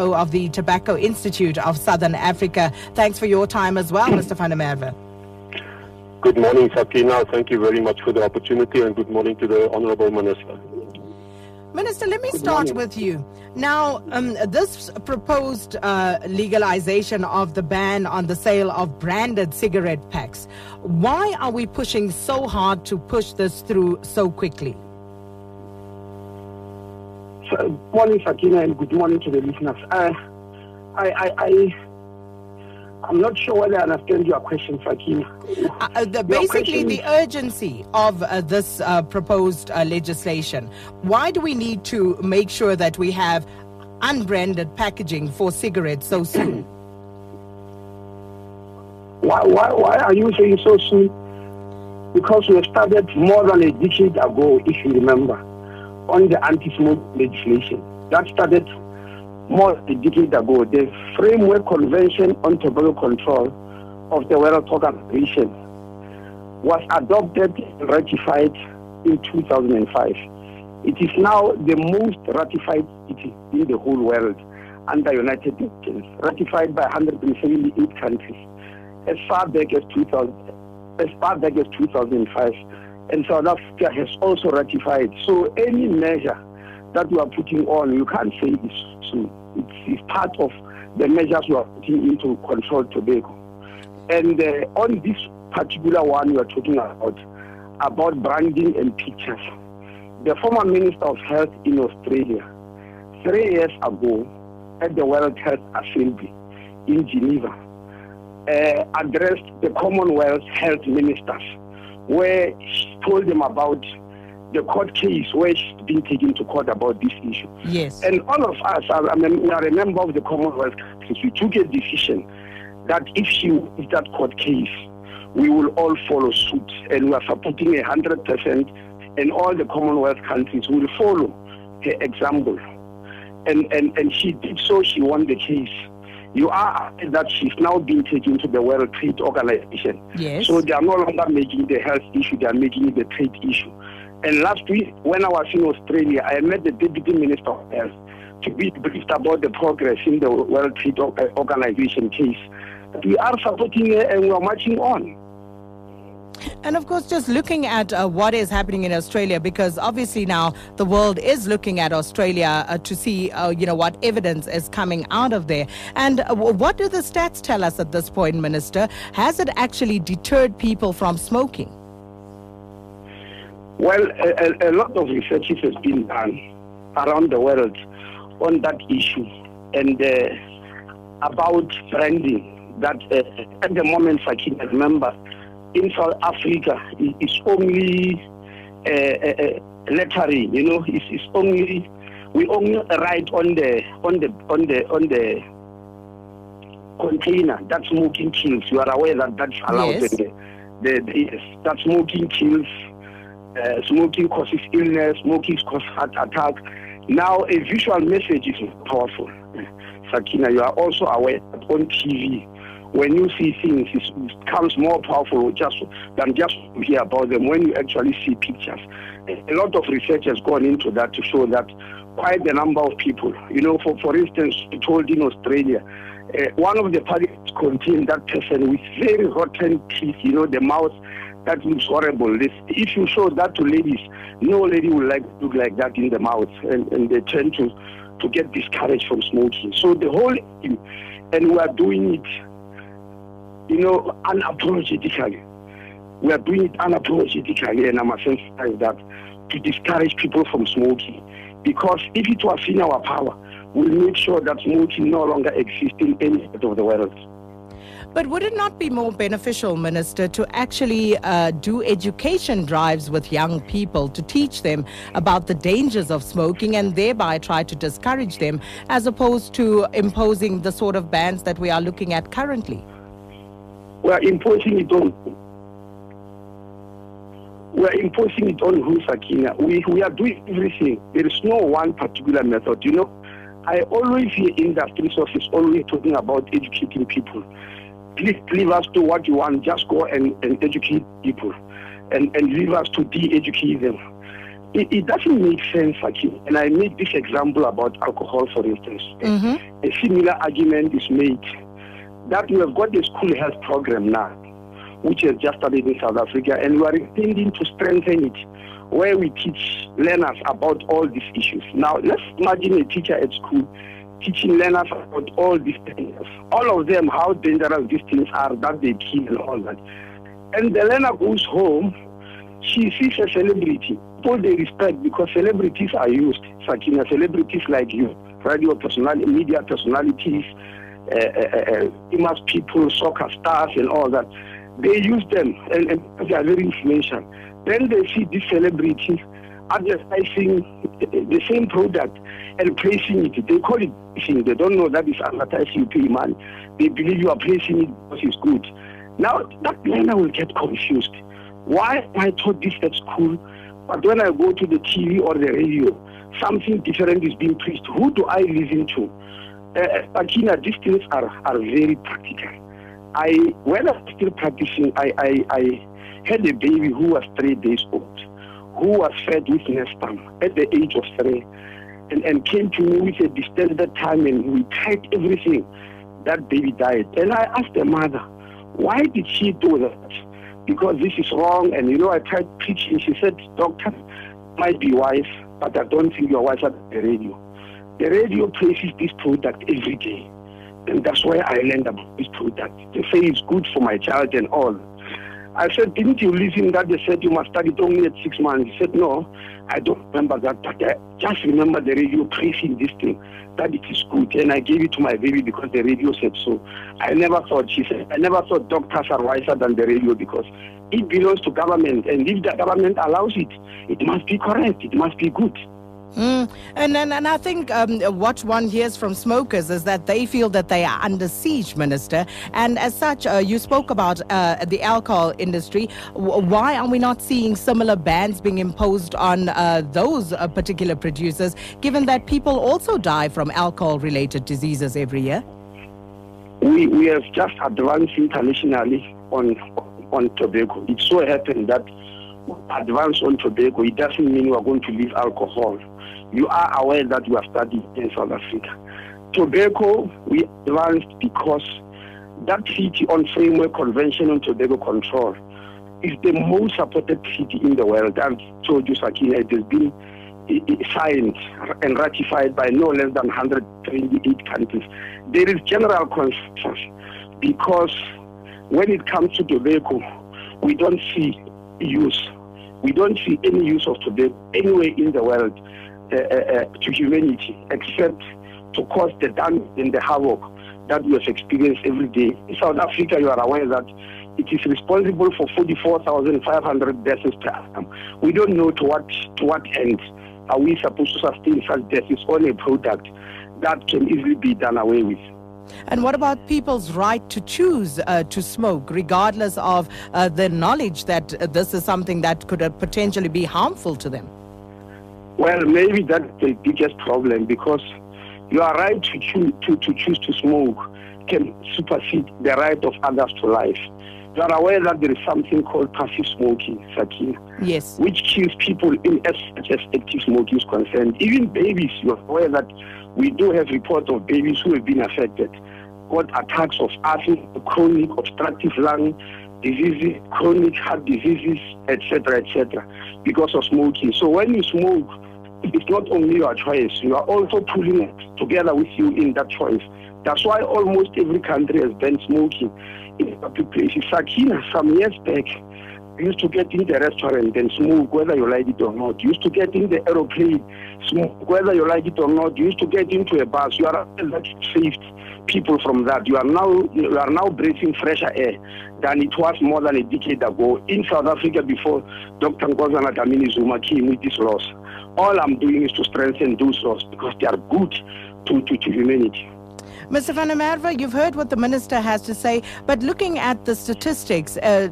CEO of the Tobacco Institute of Southern Africa. Thanks for your time as well, Mr. van der Merwe. Good morning, Sakina. Thank you very much for the opportunity and good morning to the Honorable Minister. Minister, let me start with you. Now, um, this proposed uh, legalization of the ban on the sale of branded cigarette packs, why are we pushing so hard to push this through so quickly? Good morning, Sakina, and good morning to the listeners. Uh, I, I, I I'm not sure whether I understand your question, Fakim. Uh, uh, the, basically, the urgency of uh, this uh, proposed uh, legislation. Why do we need to make sure that we have unbranded packaging for cigarettes so soon? why, why, why are you saying so soon? Because we started more than a decade ago, if you remember, on the anti-smoke legislation. That started more than a decade ago, the Framework Convention on Tobacco Control of the World Health Organization was adopted and ratified in 2005. It is now the most ratified treaty in the whole world under United Nations, ratified by 178 countries as far back as 2000, as far back as 2005. And South Africa has also ratified. So any measure that we are putting on, you can't say it's soon it's, it's part of the measures we are putting into control tobacco. And uh, on this particular one we are talking about, about branding and pictures, the former Minister of Health in Australia, three years ago, at the World Health Assembly in Geneva, uh, addressed the Commonwealth health ministers, where she told them about the court case where she's been taken to court about this issue. Yes. And all of us, I, I mean, we are a member of the Commonwealth countries, we took a decision that if she wins that court case, we will all follow suit and we are supporting a hundred percent and all the Commonwealth countries will follow her example. And, and, and she did so, she won the case. You are that she's now being taken to the World Trade Organization. Yes. So they are no longer making the health issue, they are making it the trade issue. And last week, when I was in Australia, I met the Deputy Minister of Health to be briefed about the progress in the World Trade Organization case. We are supporting it and we are marching on. And of course, just looking at uh, what is happening in Australia, because obviously now the world is looking at Australia uh, to see, uh, you know, what evidence is coming out of there. And uh, what do the stats tell us at this point, Minister? Has it actually deterred people from smoking? Well, a, a, lot of research has been done around the world on that issue and uh, about branding. That uh, at the moment, I can remember, in South Africa, it's only uh, uh, lettering. You know, it's, it's only we only write on the on the on the on the container that smoking kills. You are aware that that's allowed. Yes. The, the, the, yes, that smoking kills uh, smoking causes illness, smoking causes heart attack. Now, a visual message is powerful. Sakina, you are also aware that on TV, when you see things, it becomes more powerful just than just to hear about them when you actually see pictures. A lot of research has gone into that to show that quite a number of people, you know, for, for instance, told in Australia, uh, one of the parties contained that person with very rotten teeth, you know, the mouth that looks horrible. This, if you show that to ladies, no lady will like look like that in the mouth, and, and they tend to to get discouraged from smoking. So the whole and we are doing it, you know, unapologetically. We are doing it unapologetically, and I must emphasize that to discourage people from smoking. Because if it was in our power, we'll make sure that smoking no longer exists in any part of the world. But would it not be more beneficial, Minister, to actually uh, do education drives with young people to teach them about the dangers of smoking and thereby try to discourage them, as opposed to imposing the sort of bans that we are looking at currently? We are imposing it on. We are imposing it on who, Sakina. We, we are doing everything. There is no one particular method. You know, I always hear industry sources always talking about educating people please leave us to what you want. Just go and, and educate people and, and leave us to de educate them. it, it doesn't make sense, actually. And I made this example about alcohol, for instance. Mm-hmm. A similar argument is made that we have got the school health program now, which has just started in South Africa, and we are intending to strengthen it, where we teach learners about all these issues. Now, let's imagine a teacher at school teaching learners about all these things, all of them, how dangerous these things are, that they kill and all that. And the learner goes home, she sees a celebrity. People they respect because celebrities are used, such celebrities like you, radio personality, media personalities, Uh, uh, uh, famous people, soccer stars, and all that. They use them, and, and they are very influential. Then they see this celebrity advertising the same product and placing it. They call it placing. They don't know that it's advertising you pay money. They believe you are placing it because it's good. Now that learner will get confused. Why am I taught this at school? But when I go to the TV or the radio, something different is being preached. Who do I listen to? Uh, Sakina, these things are, are very practical. I when I was still practicing, I, I, I had a baby who was three days old, who was fed with Nestum at the age of three, and, and came to me with a distended time, and we tried everything. That baby died. And I asked the mother, why did she do that? Because this is wrong. And you know, I tried preaching. She said, Doctor, might be wise, but I don't think you're wiser than the radio. The radio places this product every day. And that's why I learned about this product. They say it's good for my child and all. I said, didn't you listen that they said you must study it only at six months? He said, no, I don't remember that, but I just remember the radio praising this thing, that it is good. And I gave it to my baby because the radio said so. I never thought, she said, I never thought doctors are wiser than the radio because it belongs to government. And if the government allows it, it must be correct, it must be good. Mm. And, and and I think um, what one hears from smokers is that they feel that they are under siege, Minister. And as such, uh, you spoke about uh, the alcohol industry. W- why are we not seeing similar bans being imposed on uh, those uh, particular producers, given that people also die from alcohol-related diseases every year? We, we have just advanced internationally on on tobacco. It so happened that advance on tobacco, it doesn't mean we are going to leave alcohol. You are aware that we are studying in South Africa. Tobacco, we advanced because that treaty on framework convention on tobacco control is the most supported treaty in the world. I've told you, Sakina, it has been signed and ratified by no less than 128 countries. There is general consensus because when it comes to tobacco, we don't see use. We don't see any use of tobacco anywhere in the world uh, uh, to humanity except to cause the damage and the havoc that we have experienced every day. In South Africa, you are aware that it is responsible for 44,500 deaths per annum. We don't know to what to what end are we supposed to sustain such deaths on a product that can easily be done away with. And what about people's right to choose uh, to smoke, regardless of uh, the knowledge that uh, this is something that could uh, potentially be harmful to them? Well, maybe that's the biggest problem because your right to choose to, to choose to smoke can supersede the right of others to life. You are aware that there is something called passive smoking, Sakina, Yes. which kills people in as much as active smoking is concerned. Even babies, you are aware that we do have reports of babies who have been affected, got attacks of asthma, chronic obstructive lung diseases, chronic heart diseases, etc., etc., because of smoking. So when you smoke, it's not only your choice, you are also pulling it together with you in that choice. That's why almost every country has banned smoking in public places. Sakina, some years back, used to get in the restaurant and smoke whether you like it or not. Used to get in the aeroplane, smoke whether you like it or not. You used to get into a bus. You are that saved people from that. You are now you are now breathing fresher air than it was more than a decade ago in South Africa before Dr. Nkosana Dlamini Zuma came with these laws. All I'm doing is to strengthen those laws because they are good to, to, to humanity. Mr. Van der Merwe, you've heard what the minister has to say, but looking at the statistics, uh,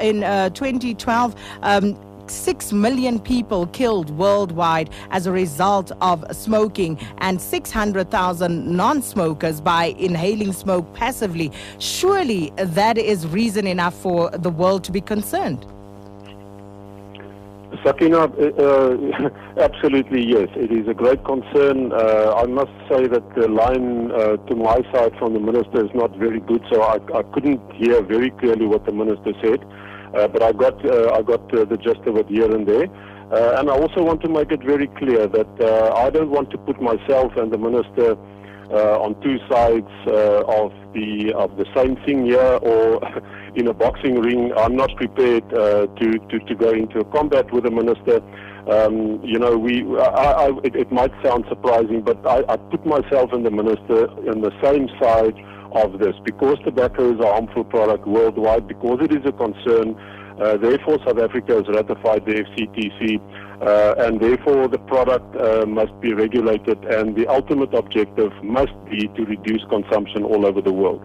in uh, 2012, um, 6 million people killed worldwide as a result of smoking and 600,000 non smokers by inhaling smoke passively. Surely that is reason enough for the world to be concerned. Sakina, uh, absolutely yes. It is a great concern. Uh, I must say that the line uh, to my side from the minister is not very good, so I, I couldn't hear very clearly what the minister said. Uh, but I got uh, I got uh, the gist of it here and there. and I also want to make it very clear that I don't want to put myself and the minister on two sides of the of the same thing here or in a boxing ring. I'm not prepared uh, to, to, to go into a combat with a minister. Um, you know, we I, I, it, it, might sound surprising, but I, I put myself and the minister in the same side of this because tobacco is a harmful product worldwide, because it is a concern. Uh, therefore, South Africa has ratified the FCTC, uh, and therefore the product uh, must be regulated, and the ultimate objective must be to reduce consumption all over the world.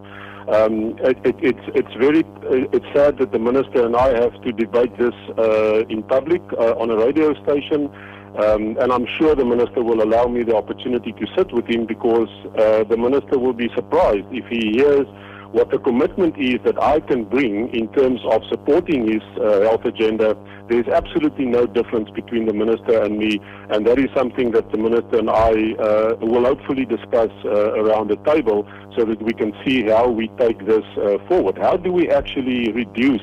Um, it, it, it's it's very it's sad that the minister and I have to debate this uh, in public uh, on a radio station, um, and I'm sure the minister will allow me the opportunity to sit with him because uh, the minister will be surprised if he hears what the commitment is that I can bring in terms of supporting his uh, health agenda, there's absolutely no difference between the minister and me, and that is something that the minister and I uh, will hopefully discuss uh, around the table so that we can see how we take this uh, forward. How do we actually reduce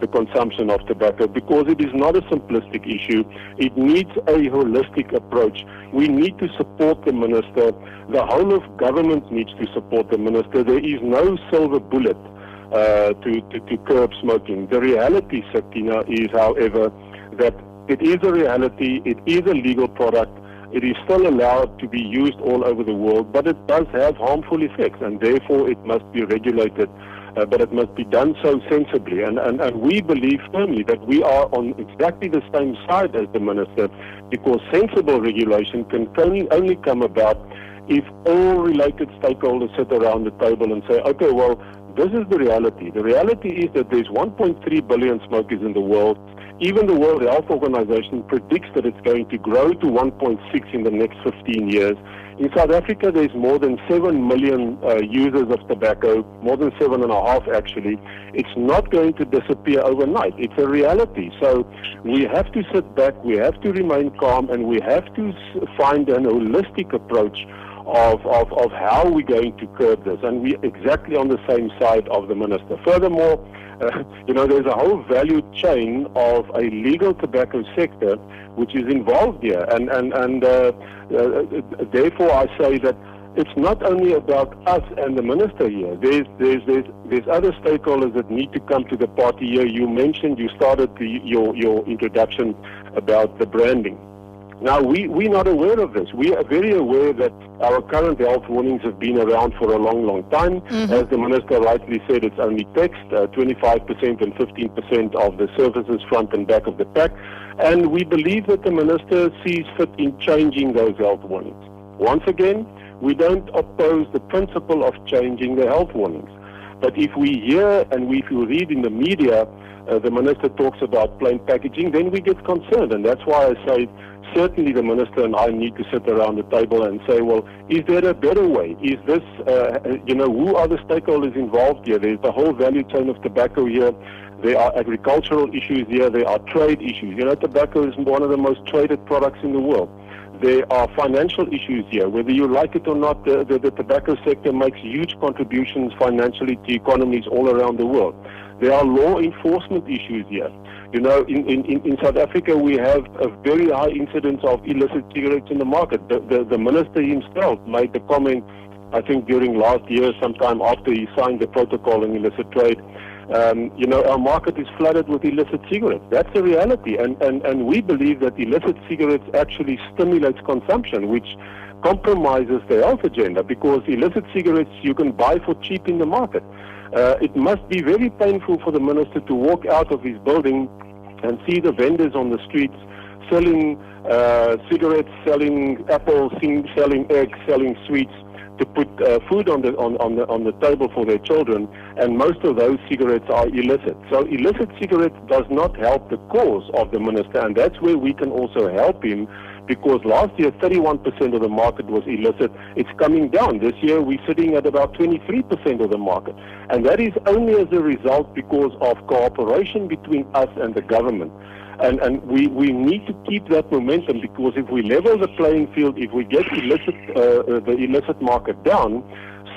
the consumption of tobacco because it is not a simplistic issue. It needs a holistic approach. We need to support the minister. The whole of government needs to support the minister. There is no silver bullet uh, to, to, to curb smoking. The reality, Sakina, is, however, that it is a reality, it is a legal product, it is still allowed to be used all over the world, but it does have harmful effects, and therefore it must be regulated uh, but it must be done so sensibly. And, and, and we believe firmly that we are on exactly the same side as the minister because sensible regulation can only, only come about if all related stakeholders sit around the table and say, okay, well, this is the reality. The reality is that there's 1.3 billion smokers in the world. Even the World Health Organization predicts that it's going to grow to 1.6 in the next 15 years. In South Africa, there's more than 7 million uh, users of tobacco, more than 7.5 actually. It's not going to disappear overnight. It's a reality. So we have to sit back, we have to remain calm, and we have to find an holistic approach of, of, of how we're going to curb this. And we're exactly on the same side of the minister. Furthermore, uh, you know, there's a whole value chain of a legal tobacco sector which is involved here. And, and, and uh, uh, therefore, I say that it's not only about us and the minister here. There's, there's, there's, there's other stakeholders that need to come to the party here. You mentioned, you started the, your, your introduction about the branding. Now, we, we're not aware of this. We are very aware that our current health warnings have been around for a long, long time. Mm-hmm. As the Minister rightly said, it's only text, uh, 25% and 15% of the services front and back of the pack. And we believe that the Minister sees fit in changing those health warnings. Once again, we don't oppose the principle of changing the health warnings. But if we hear and if we read in the media, uh, the minister talks about plain packaging, then we get concerned. And that's why I say certainly the minister and I need to sit around the table and say, well, is there a better way? Is this, uh, you know, who are the stakeholders involved here? There's the whole value chain of tobacco here. There are agricultural issues here. There are trade issues. You know, tobacco is one of the most traded products in the world. There are financial issues here. Whether you like it or not, the, the, the tobacco sector makes huge contributions financially to economies all around the world. There are law enforcement issues here. You know, in, in, in South Africa, we have a very high incidence of illicit cigarettes in the market. The, the, the minister himself made the comment, I think during last year, sometime after he signed the protocol on illicit trade. Um, you know, our market is flooded with illicit cigarettes. That's a reality. And, and, and we believe that illicit cigarettes actually stimulates consumption, which compromises the health agenda because illicit cigarettes you can buy for cheap in the market. Uh, it must be very painful for the minister to walk out of his building and see the vendors on the streets selling uh, cigarettes, selling apples, selling eggs, selling sweets to put uh, food on the on, on the on the table for their children, and most of those cigarettes are illicit. So illicit cigarettes does not help the cause of the minister, and that's where we can also help him because last year 31% of the market was illicit. It's coming down. This year we're sitting at about 23% of the market. And that is only as a result because of cooperation between us and the government. And, and we, we need to keep that momentum because if we level the playing field, if we get illicit, uh, uh, the illicit market down,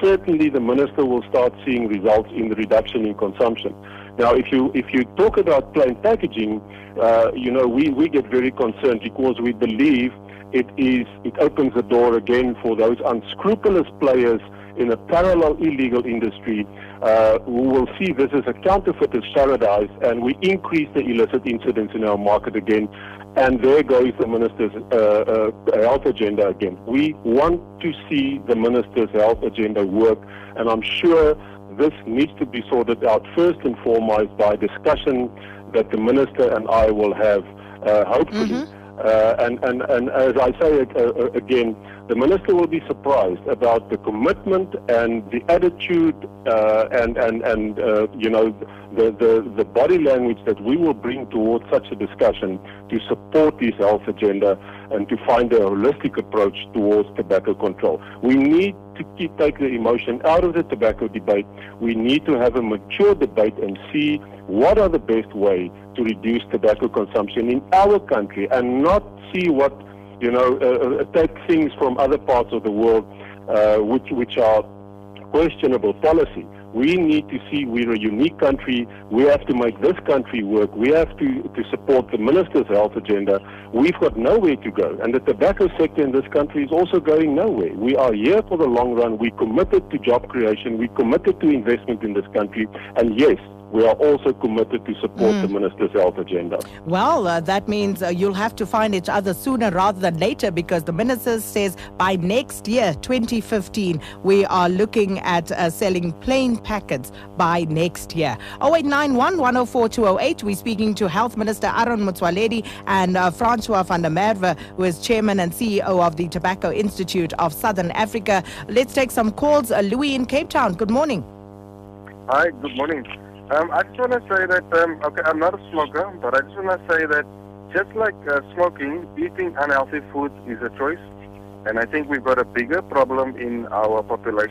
certainly the minister will start seeing results in the reduction in consumption. Now, if you if you talk about plain packaging, uh, you know we, we get very concerned because we believe it is it opens the door again for those unscrupulous players in a parallel illegal industry uh, who will see this as a counterfeiter's paradise, and we increase the illicit incidents in our market again. And there goes the minister's uh, uh, health agenda again. We want to see the minister's health agenda work, and I'm sure this needs to be sorted out first and foremost by discussion that the minister and I will have, uh, hopefully. Mhm. Uh, and, and, and as I say uh, uh, again, the minister will be surprised about the commitment and the attitude uh, and, and, and uh, you know, the, the, the body language that we will bring towards such a discussion to support this health agenda and to find a holistic approach towards tobacco control. We need to keep, take the emotion out of the tobacco debate. We need to have a mature debate and see what are the best way to reduce tobacco consumption in our country and not see what, you know, uh, uh, take things from other parts of the world uh, which, which are questionable policy. We need to see we're a unique country. We have to make this country work. We have to, to support the minister's health agenda. We've got nowhere to go. And the tobacco sector in this country is also going nowhere. We are here for the long run. We committed to job creation. We committed to investment in this country. And yes, we are also committed to support the minister's health agenda. Well, uh, that means uh, you'll have to find each other sooner rather than later because the minister says by next year, 2015, we are looking at uh, selling plain packets by next year. 0891 104 208. We're speaking to Health Minister Aaron Motsoaledi and uh, Francois van der Merwe, who is chairman and CEO of the Tobacco Institute of Southern Africa. Let's take some calls. Uh, Louis in Cape Town, good morning. Hi, good morning. Um, I just want to say that, um, okay, I'm not a smoker, but I just want to say that just like uh, smoking, eating unhealthy food is a choice. And I think we've got a bigger problem in our population.